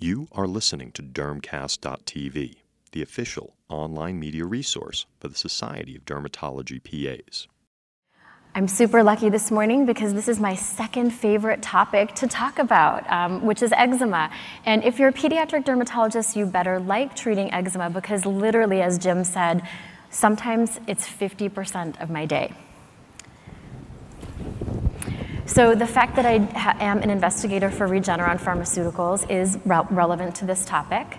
You are listening to Dermcast.tv, the official online media resource for the Society of Dermatology PAs. I'm super lucky this morning because this is my second favorite topic to talk about, um, which is eczema. And if you're a pediatric dermatologist, you better like treating eczema because, literally, as Jim said, sometimes it's 50% of my day. So the fact that I ha- am an investigator for Regeneron Pharmaceuticals is re- relevant to this topic.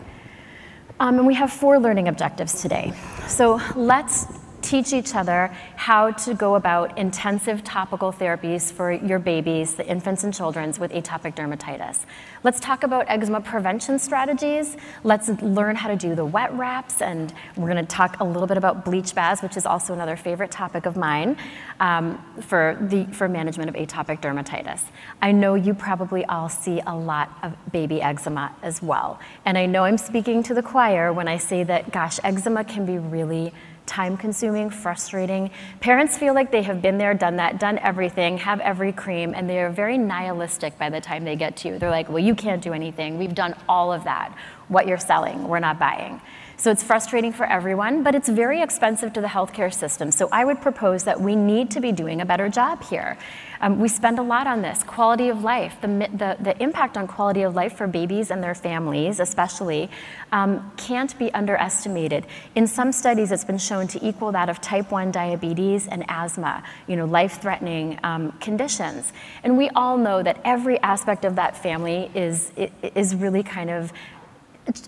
Um, and we have four learning objectives today. So let's teach each other how to go about intensive topical therapies for your babies, the infants and children with atopic dermatitis. Let's talk about eczema prevention strategies. Let's learn how to do the wet wraps, and we're going to talk a little bit about bleach baths, which is also another favorite topic of mine um, for, the, for management of atopic dermatitis. I know you probably all see a lot of baby eczema as well, and I know I'm speaking to the choir when I say that, gosh, eczema can be really time consuming, frustrating. Parents feel like they have been there, done that, done everything, have every cream, and they are very nihilistic by the time they get to you. They're like, well, you can't do anything. We've done all of that. What you're selling, we're not buying. So it's frustrating for everyone, but it's very expensive to the healthcare system. So I would propose that we need to be doing a better job here. Um, we spend a lot on this quality of life, the, the, the, impact on quality of life for babies and their families, especially, um, can't be underestimated. In some studies, it's been shown to equal that of type 1 diabetes and asthma, you know, life threatening um, conditions. And we all know that every aspect of that family is, is really kind of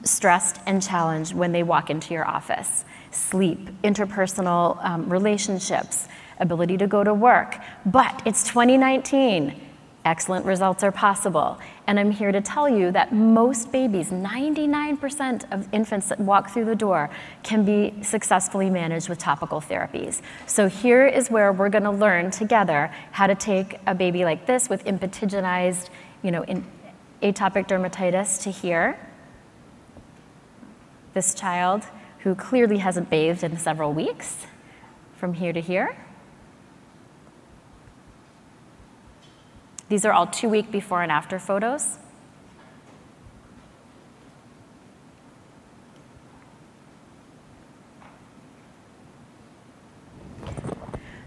stressed and challenged when they walk into your office. Sleep, interpersonal um, relationships, ability to go to work. But it's 2019. Excellent results are possible. And I'm here to tell you that most babies, 99% of infants that walk through the door, can be successfully managed with topical therapies. So here is where we're going to learn together how to take a baby like this with impetiginized, you know, atopic dermatitis to here this child who clearly hasn't bathed in several weeks from here to here. These are all two week before and after photos.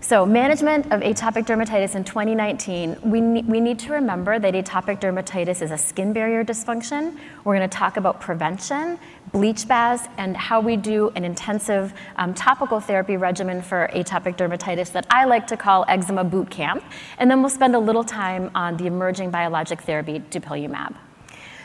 So, management of atopic dermatitis in 2019, we, ne- we need to remember that atopic dermatitis is a skin barrier dysfunction. We're going to talk about prevention, bleach baths, and how we do an intensive um, topical therapy regimen for atopic dermatitis that I like to call eczema boot camp. And then we'll spend a little time on the emerging biologic therapy, dupilumab.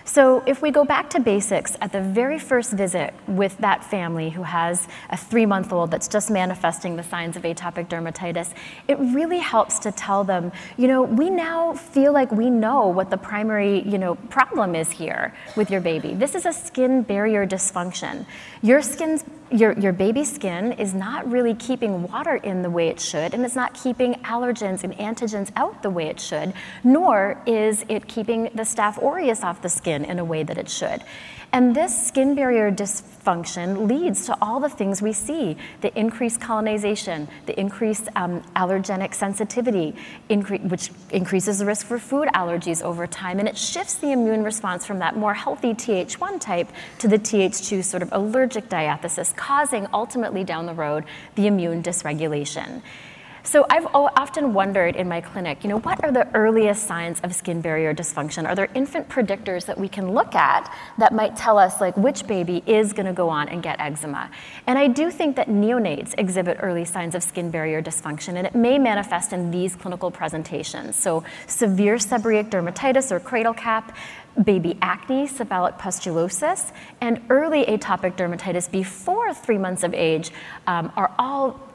So, if we go back to basics, at the very first visit with that family who has a three month old that's just manifesting the signs of atopic dermatitis, it really helps to tell them, you know, we now feel like we know what the primary, you know, problem is here with your baby. This is a skin barrier dysfunction. Your skin's your, your baby's skin is not really keeping water in the way it should, and it's not keeping allergens and antigens out the way it should, nor is it keeping the Staph aureus off the skin in a way that it should. And this skin barrier dysfunction leads to all the things we see the increased colonization, the increased um, allergenic sensitivity, incre- which increases the risk for food allergies over time. And it shifts the immune response from that more healthy Th1 type to the Th2 sort of allergic diathesis, causing ultimately down the road the immune dysregulation. So I've often wondered in my clinic, you know, what are the earliest signs of skin barrier dysfunction? Are there infant predictors that we can look at that might tell us like which baby is going to go on and get eczema? And I do think that neonates exhibit early signs of skin barrier dysfunction, and it may manifest in these clinical presentations. So severe seborrheic dermatitis or cradle cap, baby acne, cephalic pustulosis, and early atopic dermatitis before three months of age um, are all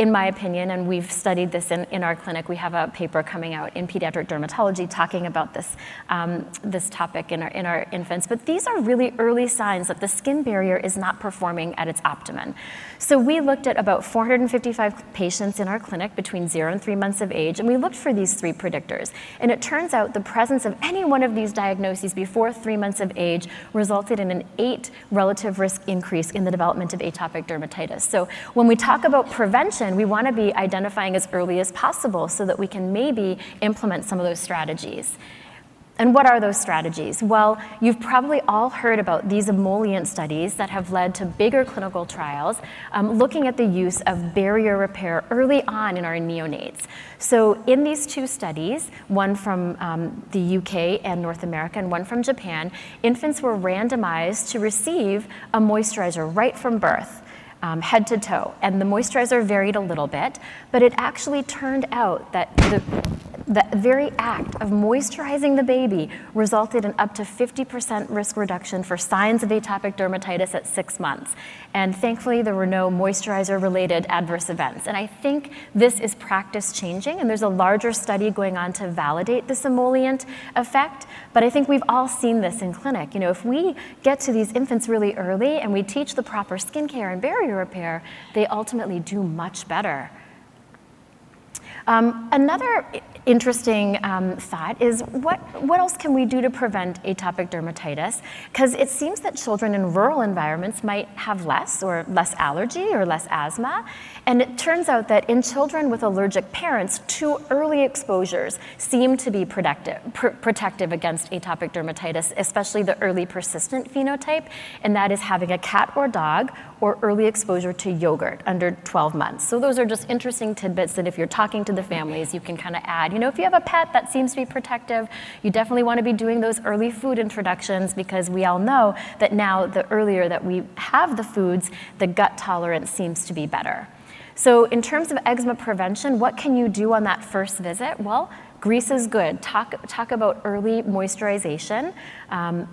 in my opinion, and we've studied this in, in our clinic, we have a paper coming out in pediatric dermatology talking about this, um, this topic in our, in our infants. But these are really early signs that the skin barrier is not performing at its optimum. So we looked at about 455 patients in our clinic between zero and three months of age, and we looked for these three predictors. And it turns out the presence of any one of these diagnoses before three months of age resulted in an eight relative risk increase in the development of atopic dermatitis. So when we talk about prevention, we want to be identifying as early as possible so that we can maybe implement some of those strategies. And what are those strategies? Well, you've probably all heard about these emollient studies that have led to bigger clinical trials um, looking at the use of barrier repair early on in our neonates. So, in these two studies, one from um, the UK and North America and one from Japan, infants were randomized to receive a moisturizer right from birth. Um, head to toe, and the moisturizer varied a little bit, but it actually turned out that the the very act of moisturizing the baby resulted in up to 50% risk reduction for signs of atopic dermatitis at six months. And thankfully, there were no moisturizer related adverse events. And I think this is practice changing, and there's a larger study going on to validate this emollient effect. But I think we've all seen this in clinic. You know, if we get to these infants really early and we teach the proper skincare and barrier repair, they ultimately do much better. Um, another interesting um, thought is what, what else can we do to prevent atopic dermatitis? Because it seems that children in rural environments might have less or less allergy or less asthma. And it turns out that in children with allergic parents, two early exposures seem to be protective, pr- protective against atopic dermatitis, especially the early persistent phenotype, and that is having a cat or dog or early exposure to yogurt under 12 months. So those are just interesting tidbits that if you're talking to the families, you can kind of add. You know, if you have a pet that seems to be protective, you definitely want to be doing those early food introductions because we all know that now the earlier that we have the foods, the gut tolerance seems to be better. So in terms of eczema prevention, what can you do on that first visit? Well, grease is good. Talk, talk about early moisturization, um,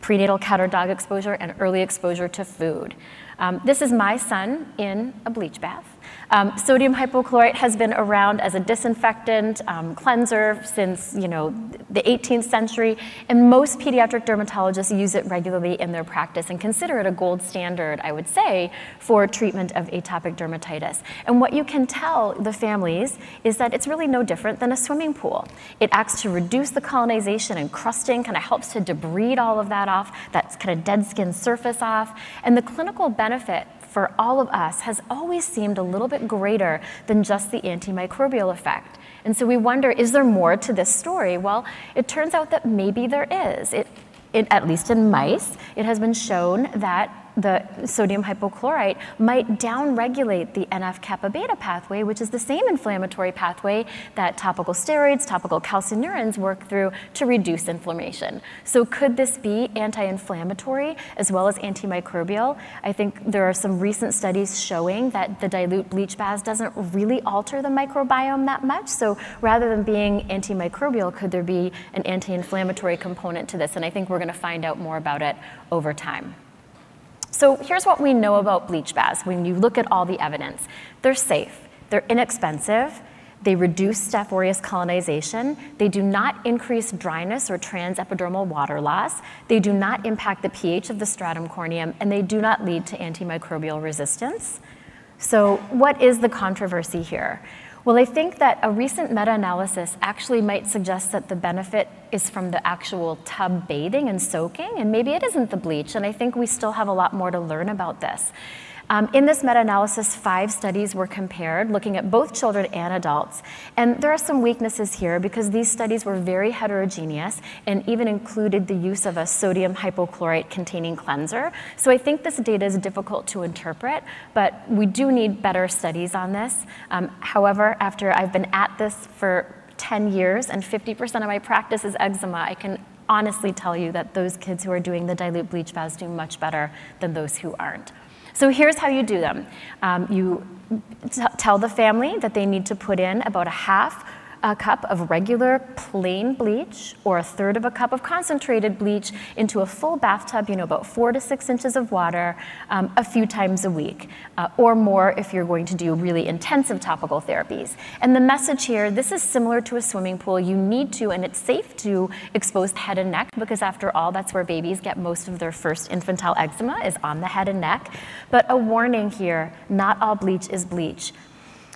prenatal cat or dog exposure, and early exposure to food. Um, this is my son in a bleach bath. Um, sodium hypochlorite has been around as a disinfectant, um, cleanser since you know the 18th century, and most pediatric dermatologists use it regularly in their practice and consider it a gold standard, I would say, for treatment of atopic dermatitis. And what you can tell the families is that it's really no different than a swimming pool. It acts to reduce the colonization and crusting, kind of helps to debride all of that off, that kind of dead skin surface off, and the clinical benefit for all of us has always seemed a little bit greater than just the antimicrobial effect. And so we wonder is there more to this story? Well, it turns out that maybe there is. It, it, at least in mice, it has been shown that the sodium hypochlorite might downregulate the NF kappa beta pathway, which is the same inflammatory pathway that topical steroids, topical calcineurins work through to reduce inflammation. So, could this be anti inflammatory as well as antimicrobial? I think there are some recent studies showing that the dilute bleach baths doesn't really alter the microbiome that much. So, rather than being antimicrobial, could there be an anti inflammatory component to this? And I think we're going to find out more about it over time. So here's what we know about bleach baths when you look at all the evidence. They're safe, they're inexpensive, they reduce Staph aureus colonization. They do not increase dryness or transepidermal water loss. They do not impact the pH of the stratum corneum, and they do not lead to antimicrobial resistance. So, what is the controversy here? Well, I think that a recent meta analysis actually might suggest that the benefit is from the actual tub bathing and soaking, and maybe it isn't the bleach, and I think we still have a lot more to learn about this. Um, in this meta analysis, five studies were compared, looking at both children and adults. And there are some weaknesses here because these studies were very heterogeneous and even included the use of a sodium hypochlorite containing cleanser. So I think this data is difficult to interpret, but we do need better studies on this. Um, however, after I've been at this for 10 years and 50% of my practice is eczema, I can honestly tell you that those kids who are doing the dilute bleach baths do much better than those who aren't. So here's how you do them. Um, you tell the family that they need to put in about a half a cup of regular plain bleach or a third of a cup of concentrated bleach into a full bathtub, you know, about four to six inches of water um, a few times a week, uh, or more if you're going to do really intensive topical therapies. And the message here this is similar to a swimming pool. You need to, and it's safe to expose the head and neck because, after all, that's where babies get most of their first infantile eczema, is on the head and neck. But a warning here not all bleach is bleach.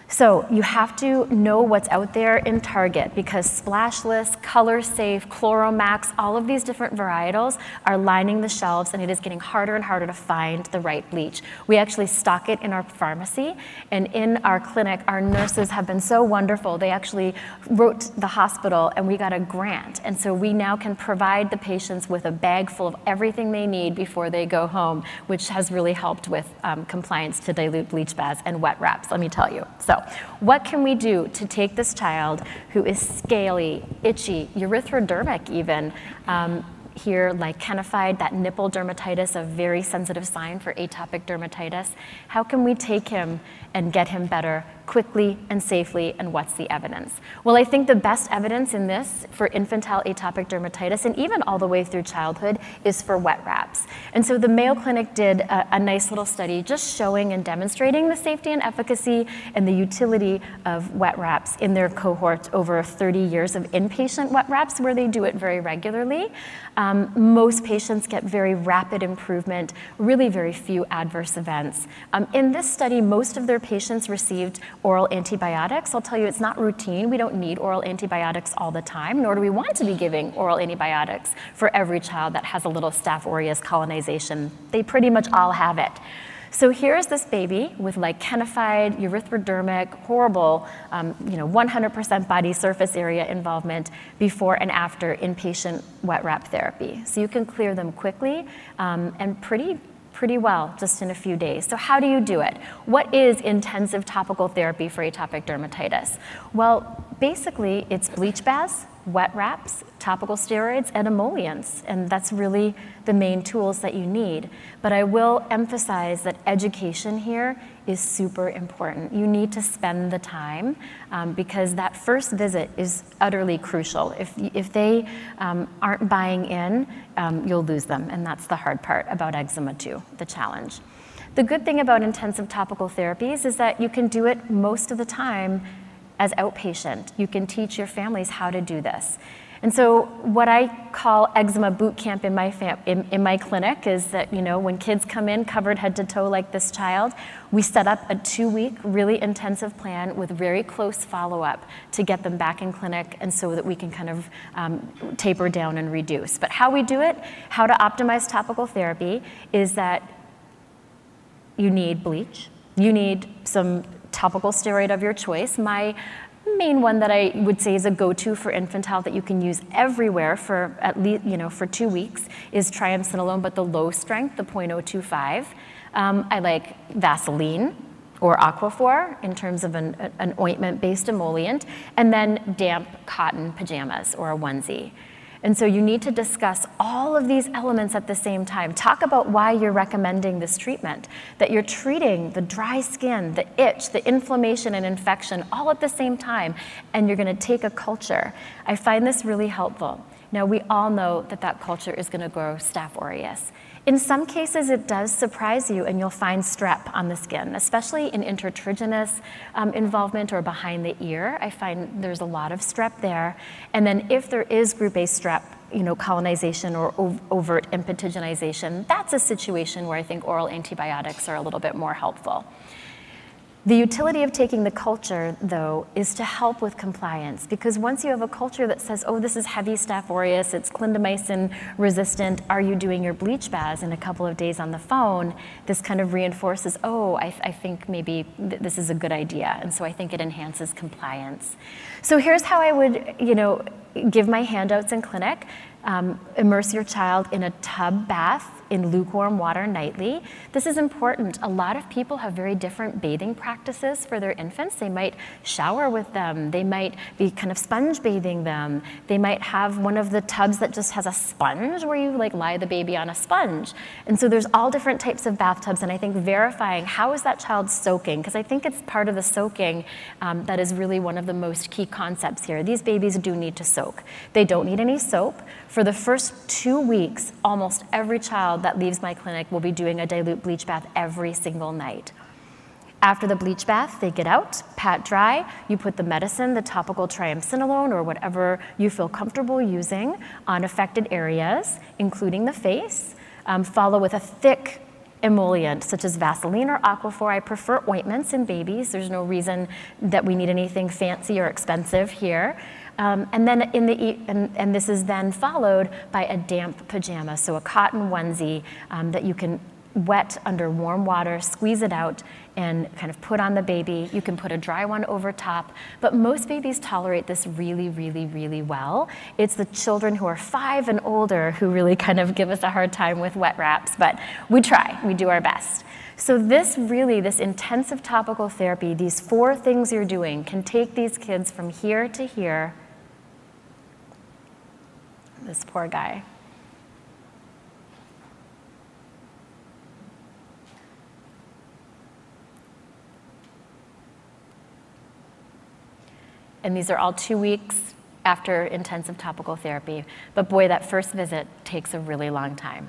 So you have to know what's out there in Target because Splashless, Color Safe, Chloromax, all of these different varietals are lining the shelves and it is getting harder and harder to find the right bleach. We actually stock it in our pharmacy and in our clinic, our nurses have been so wonderful. They actually wrote the hospital and we got a grant. And so we now can provide the patients with a bag full of everything they need before they go home, which has really helped with um, compliance to dilute bleach baths and wet wraps, let me tell you. So what can we do to take this child who is scaly, itchy, erythrodermic even, um, here lichenified, that nipple dermatitis, a very sensitive sign for atopic dermatitis. How can we take him and get him better quickly and safely, and what's the evidence? Well, I think the best evidence in this for infantile atopic dermatitis, and even all the way through childhood, is for wet wraps. And so the Mayo Clinic did a, a nice little study just showing and demonstrating the safety and efficacy and the utility of wet wraps in their cohort over 30 years of inpatient wet wraps, where they do it very regularly. Um, most patients get very rapid improvement, really very few adverse events. Um, in this study, most of their patients received oral antibiotics. I'll tell you, it's not routine. We don't need oral antibiotics all the time, nor do we want to be giving oral antibiotics for every child that has a little Staph aureus colonization. They pretty much all have it. So here's this baby with lichenified, erythrodermic, horrible, um, you know, 100% body surface area involvement before and after inpatient wet wrap therapy. So you can clear them quickly um, and pretty pretty well just in a few days. So how do you do it? What is intensive topical therapy for atopic dermatitis? Well, basically it's bleach baths, wet wraps, topical steroids, and emollients. And that's really the main tools that you need. But I will emphasize that education here is super important. You need to spend the time um, because that first visit is utterly crucial. If, if they um, aren't buying in, um, you'll lose them. And that's the hard part about eczema, too, the challenge. The good thing about intensive topical therapies is that you can do it most of the time as outpatient. You can teach your families how to do this. And so what I call eczema boot camp in my, fam- in, in, my clinic is that, you know, when kids come in covered head to toe like this child, we set up a two-week, really intensive plan with very close follow-up to get them back in clinic and so that we can kind of um, taper down and reduce. But how we do it, how to optimize topical therapy is that you need bleach, you need some topical steroid of your choice. My main one that I would say is a go-to for infantile that you can use everywhere for at least, you know, for two weeks is triamcinolone, but the low strength, the 0.025. Um, I like Vaseline or Aquaphor in terms of an, an ointment-based emollient, and then damp cotton pajamas or a onesie. And so you need to discuss all of these elements at the same time. Talk about why you're recommending this treatment, that you're treating the dry skin, the itch, the inflammation and infection all at the same time, and you're gonna take a culture. I find this really helpful. Now, we all know that that culture is gonna grow Staph aureus. In some cases, it does surprise you, and you'll find strep on the skin, especially in intertriginous um, involvement or behind the ear. I find there's a lot of strep there. And then if there is group A strep, you know, colonization or overt impetiginization, that's a situation where I think oral antibiotics are a little bit more helpful. The utility of taking the culture, though, is to help with compliance because once you have a culture that says, oh, this is heavy Staph aureus, it's clindamycin resistant, are you doing your bleach baths in a couple of days on the phone? This kind of reinforces, oh, I, th- I think maybe th- this is a good idea. And so I think it enhances compliance. So here's how I would, you know, give my handouts in clinic. Um, immerse your child in a tub bath in lukewarm water nightly. This is important. A lot of people have very different bathing practices for their infants. They might shower with them, they might be kind of sponge bathing them, they might have one of the tubs that just has a sponge where you like lie the baby on a sponge. And so there's all different types of bathtubs, and I think verifying how is that child soaking, because I think it's part of the soaking um, that is really one of the most key concepts here. These babies do need to soak. They don't need any soap. For the first two weeks, almost every child that leaves my clinic will be doing a dilute bleach bath every single night. After the bleach bath, they get out, pat dry, you put the medicine, the topical triamcinolone or whatever you feel comfortable using on affected areas, including the face. Um, follow with a thick emollient, such as Vaseline or Aquaphor. I prefer ointments in babies. There's no reason that we need anything fancy or expensive here. Um, and then in the and, and, this is then followed by a damp pajama, so a cotton onesie um, that you can wet under warm water, squeeze it out, and kind of put on the baby. You can put a dry one over top, but most babies tolerate this really, really, really well. It's the children who are five and older who really kind of give us a hard time with wet wraps, but we try, we do our best. So, this really, this intensive topical therapy, these four things you're doing, can take these kids from here to here. This poor guy. And these are all two weeks after intensive topical therapy. But boy, that first visit takes a really long time.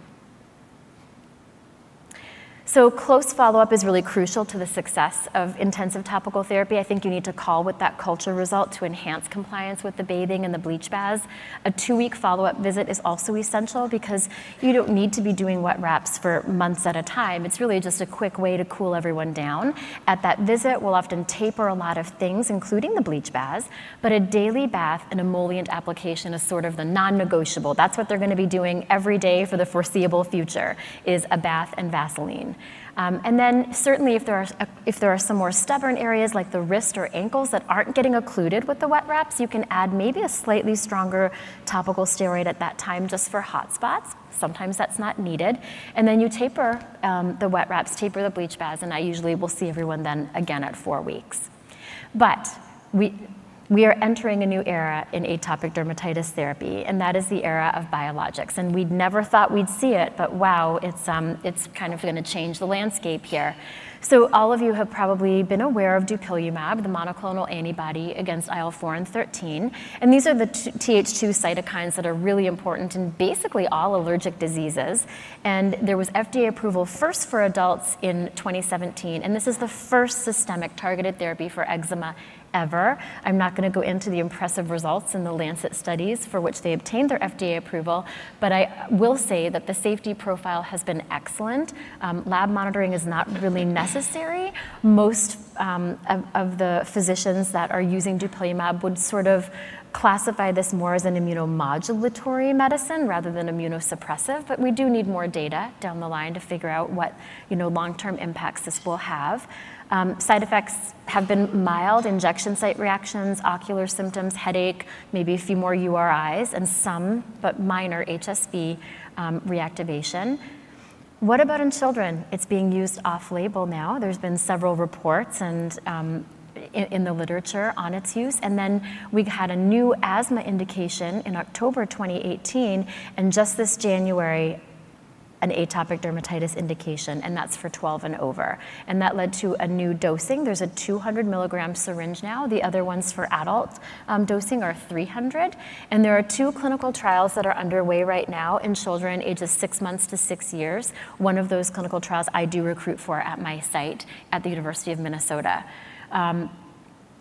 So, close follow up is really crucial to the success of intensive topical therapy. I think you need to call with that culture result to enhance compliance with the bathing and the bleach baths. A two week follow up visit is also essential because you don't need to be doing wet wraps for months at a time. It's really just a quick way to cool everyone down. At that visit, we'll often taper a lot of things, including the bleach baths, but a daily bath and emollient application is sort of the non negotiable. That's what they're going to be doing every day for the foreseeable future is a bath and Vaseline. Um, and then certainly if there, are, if there are some more stubborn areas like the wrist or ankles that aren't getting occluded with the wet wraps, you can add maybe a slightly stronger topical steroid at that time just for hot spots. Sometimes that's not needed. And then you taper um, the wet wraps, taper the bleach baths, and I usually will see everyone then again at four weeks. But we, we are entering a new era in atopic dermatitis therapy, and that is the era of biologics. And we'd never thought we'd see it, but wow, it's, um, it's kind of going to change the landscape here. So, all of you have probably been aware of dupilumab, the monoclonal antibody against IL 4 and 13. And these are the Th2 cytokines that are really important in basically all allergic diseases. And there was FDA approval first for adults in 2017. And this is the first systemic targeted therapy for eczema ever. I'm not going to go into the impressive results in the Lancet studies for which they obtained their FDA approval, but I will say that the safety profile has been excellent. Um, lab monitoring is not really necessary. Most um, of, of, the physicians that are using dupilumab would sort of classify this more as an immunomodulatory medicine rather than immunosuppressive, but we do need more data down the line to figure out what you know, long-term impacts this will have. Um, side effects have been mild injection site reactions, ocular symptoms, headache, maybe a few more URIs, and some, but minor HSV um, reactivation. What about in children? It's being used off label now. There's been several reports and um, in, in, the literature on its use. And then we had a new asthma indication in October 2018, and just this January, an atopic dermatitis indication, and that's for 12 and over. And that led to a new dosing. There's a 200 milligram syringe now. The other ones for adult um, dosing are 300. And there are two clinical trials that are underway right now in children ages six months to six years. One of those clinical trials I do recruit for at my site at the University of Minnesota. Um,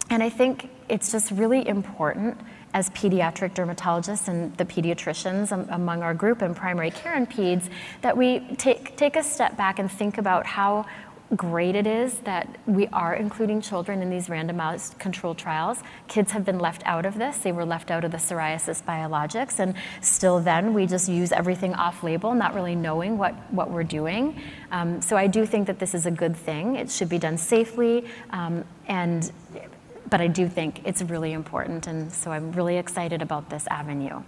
and I think it's just really important as pediatric dermatologists and the pediatricians among our group in primary care and peds that we take, take a step back and think about how great it is that we are including children in these randomized controlled trials. Kids have been left out of this. They were left out of the psoriasis biologics, and still then we just use everything off label, not really knowing what, what we're doing. Um, so I do think that this is a good thing. It should be done safely, um, and but I do think it's really important, and so I'm really excited about this avenue.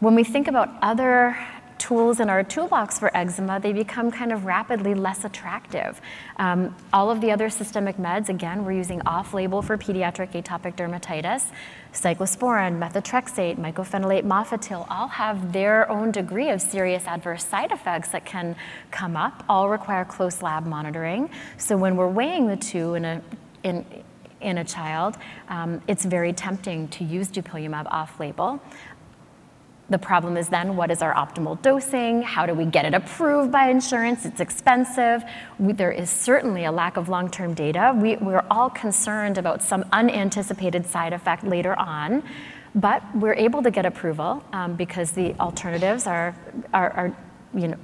When we think about other tools in our toolbox for eczema, they become kind of rapidly less attractive. Um, all of the other systemic meds, again, we're using off label for pediatric atopic dermatitis. Cyclosporin, methotrexate, mycophenolate mofetil all have their own degree of serious adverse side effects that can come up, all require close lab monitoring. So when we're weighing the two in a in, in a child, um, it's very tempting to use dupilumab off label. The problem is then what is our optimal dosing? How do we get it approved by insurance? It's expensive. We, there is certainly a lack of long term data. We, we're all concerned about some unanticipated side effect later on, but we're able to get approval um, because the alternatives are, are, are, you know,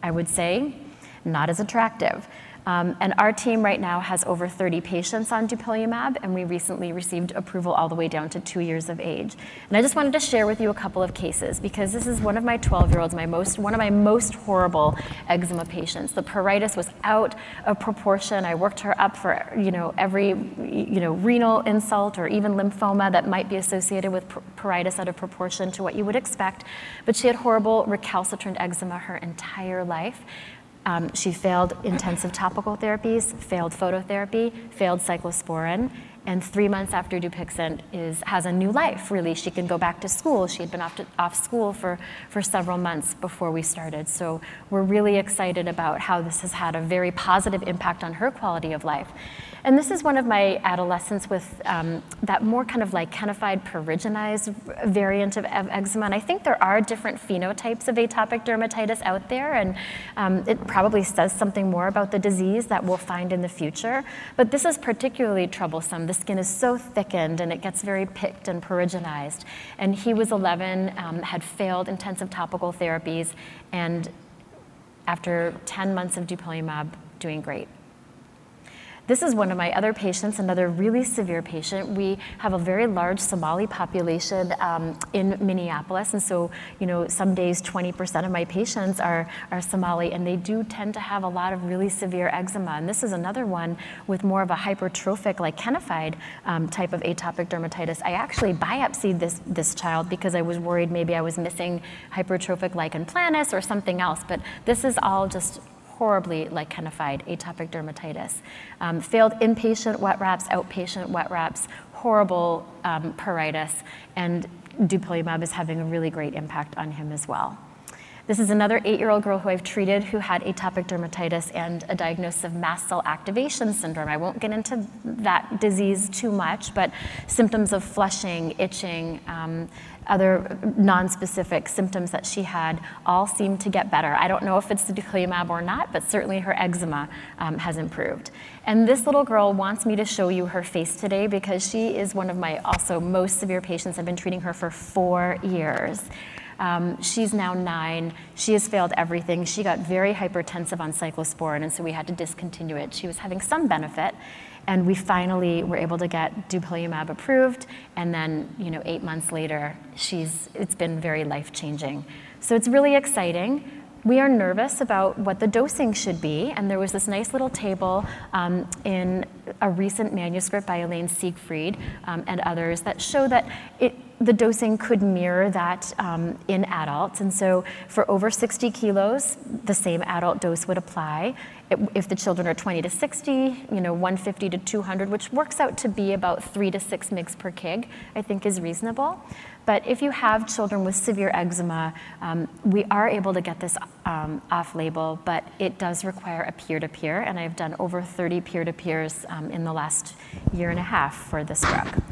I would say not as attractive. Um, and our team right now has over 30 patients on dupilumab, and we recently received approval all the way down to two years of age. And I just wanted to share with you a couple of cases because this is one of my 12-year-olds, my most, one of my most horrible eczema patients. The pruritus was out of proportion. I worked her up for you know every you know renal insult or even lymphoma that might be associated with pruritus out of proportion to what you would expect. But she had horrible recalcitrant eczema her entire life. Um, she failed intensive topical therapies, failed phototherapy, failed cyclosporin, and three months after Dupixent is, has a new life, really. She can go back to school. She had been off, to, off school for, for several months before we started. So we're really excited about how this has had a very positive impact on her quality of life. And this is one of my adolescents with um, that more kind of lichenified pruriginized variant of, eczema. And I think there are different phenotypes of atopic dermatitis out there, and um, it probably says something more about the disease that we'll find in the future. But this is particularly troublesome. Skin is so thickened and it gets very picked and pruriginized. And he was 11, um, had failed intensive topical therapies, and after 10 months of dupilumab, doing great. This is one of my other patients, another really severe patient. We have a very large Somali population um, in Minneapolis, and so, you know, some days 20% of my patients are, are Somali, and they do tend to have a lot of really severe eczema. And this is another one with more of a hypertrophic, lichenified um, type of atopic dermatitis. I actually biopsied this, this child because I was worried maybe I was missing hypertrophic lichen planus or something else, but this is all just horribly lichenified atopic dermatitis. Um, failed inpatient wet wraps, outpatient wet wraps, horrible um, pruritus, and dupilumab is having a really great impact on him as well. This is another eight-year-old girl who I've treated who had atopic dermatitis and a diagnosis of mast cell activation syndrome. I won't get into that disease too much, but symptoms of flushing, itching, um, other non-specific symptoms that she had all seemed to get better. I don't know if it's the dupilumab or not, but certainly her eczema um, has improved. And this little girl wants me to show you her face today because she is one of my also most severe patients. I've been treating her for four years. Um, she's now nine. She has failed everything. She got very hypertensive on cyclosporin, and so we had to discontinue it. She was having some benefit, and we finally were able to get dupilumab approved, and then, you know, eight months later, she's, it's been very life-changing. So it's really exciting. We are nervous about what the dosing should be, and there was this nice little table um, in a recent manuscript by Elaine Siegfried um, and others that show that it, the dosing could mirror that um, in adults. And so for over 60 kilos, the same adult dose would apply. If the children are 20 to 60, you know, 150 to 200, which works out to be about three to six mgs per kg, I think is reasonable. But if you have children with severe eczema, um, we are able to get this um, off label, but it does require a peer to peer, and I've done over 30 peer to peers um, in the last year and a half for this drug.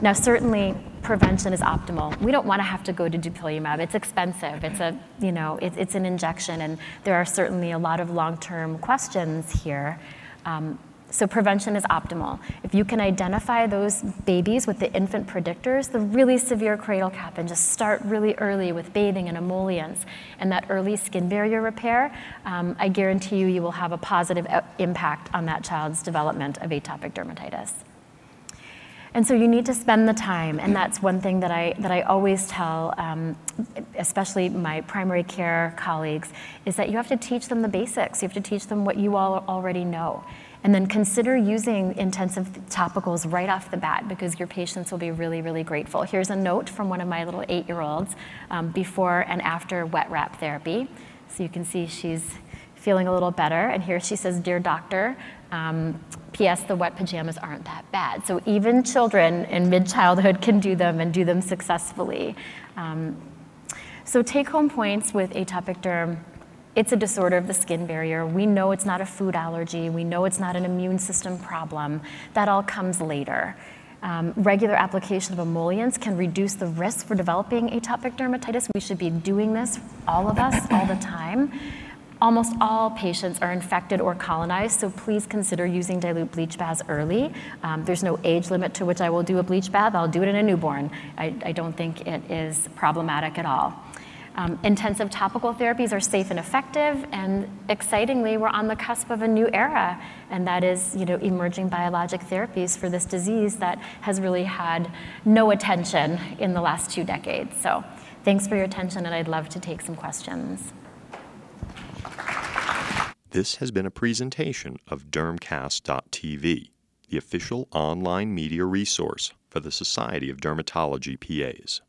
Now, certainly, prevention is optimal. We don't want to have to go to dupilumab. It's expensive. It's a, you know, it, it's an injection, and there are certainly a lot of long-term questions here. Um, so prevention is optimal. If you can identify those babies with the infant predictors, the really severe cradle cap, and just start really early with bathing and emollients and that early skin barrier repair, um, I guarantee you you will have a positive uh, impact on that child's development of atopic dermatitis. And so you need to spend the time, and that's one thing that I, that I always tell, um, especially my primary care colleagues, is that you have to teach them the basics. You have to teach them what you all already know. And then consider using intensive topicals right off the bat because your patients will be really, really grateful. Here's a note from one of my little eight-year-olds um, before and after wet wrap therapy. So you can see she's feeling a little better. And here she says, Dear doctor, um, P.S. The wet pajamas aren't that bad. So even children in mid-childhood can do them and do them successfully. Um, so take-home points with atopic derm. It's a disorder of the skin barrier. We know it's not a food allergy. We know it's not an immune system problem. That all comes later. Um, regular application of emollients can reduce the risk for developing atopic dermatitis. We should be doing this, all of us, all the time. Almost all patients are infected or colonized, so please consider using dilute bleach baths early. Um, there's no age limit to which I will do a bleach bath. I'll do it in a newborn. I, I don't think it is problematic at all. Um, intensive topical therapies are safe and effective, and excitingly, we're on the cusp of a new era, and that is, you know, emerging biologic therapies for this disease that has really had no attention in the last two decades. So, thanks for your attention, and I'd love to take some questions. This has been a presentation of Dermcast.tv, the official online media resource for the Society of Dermatology PAs.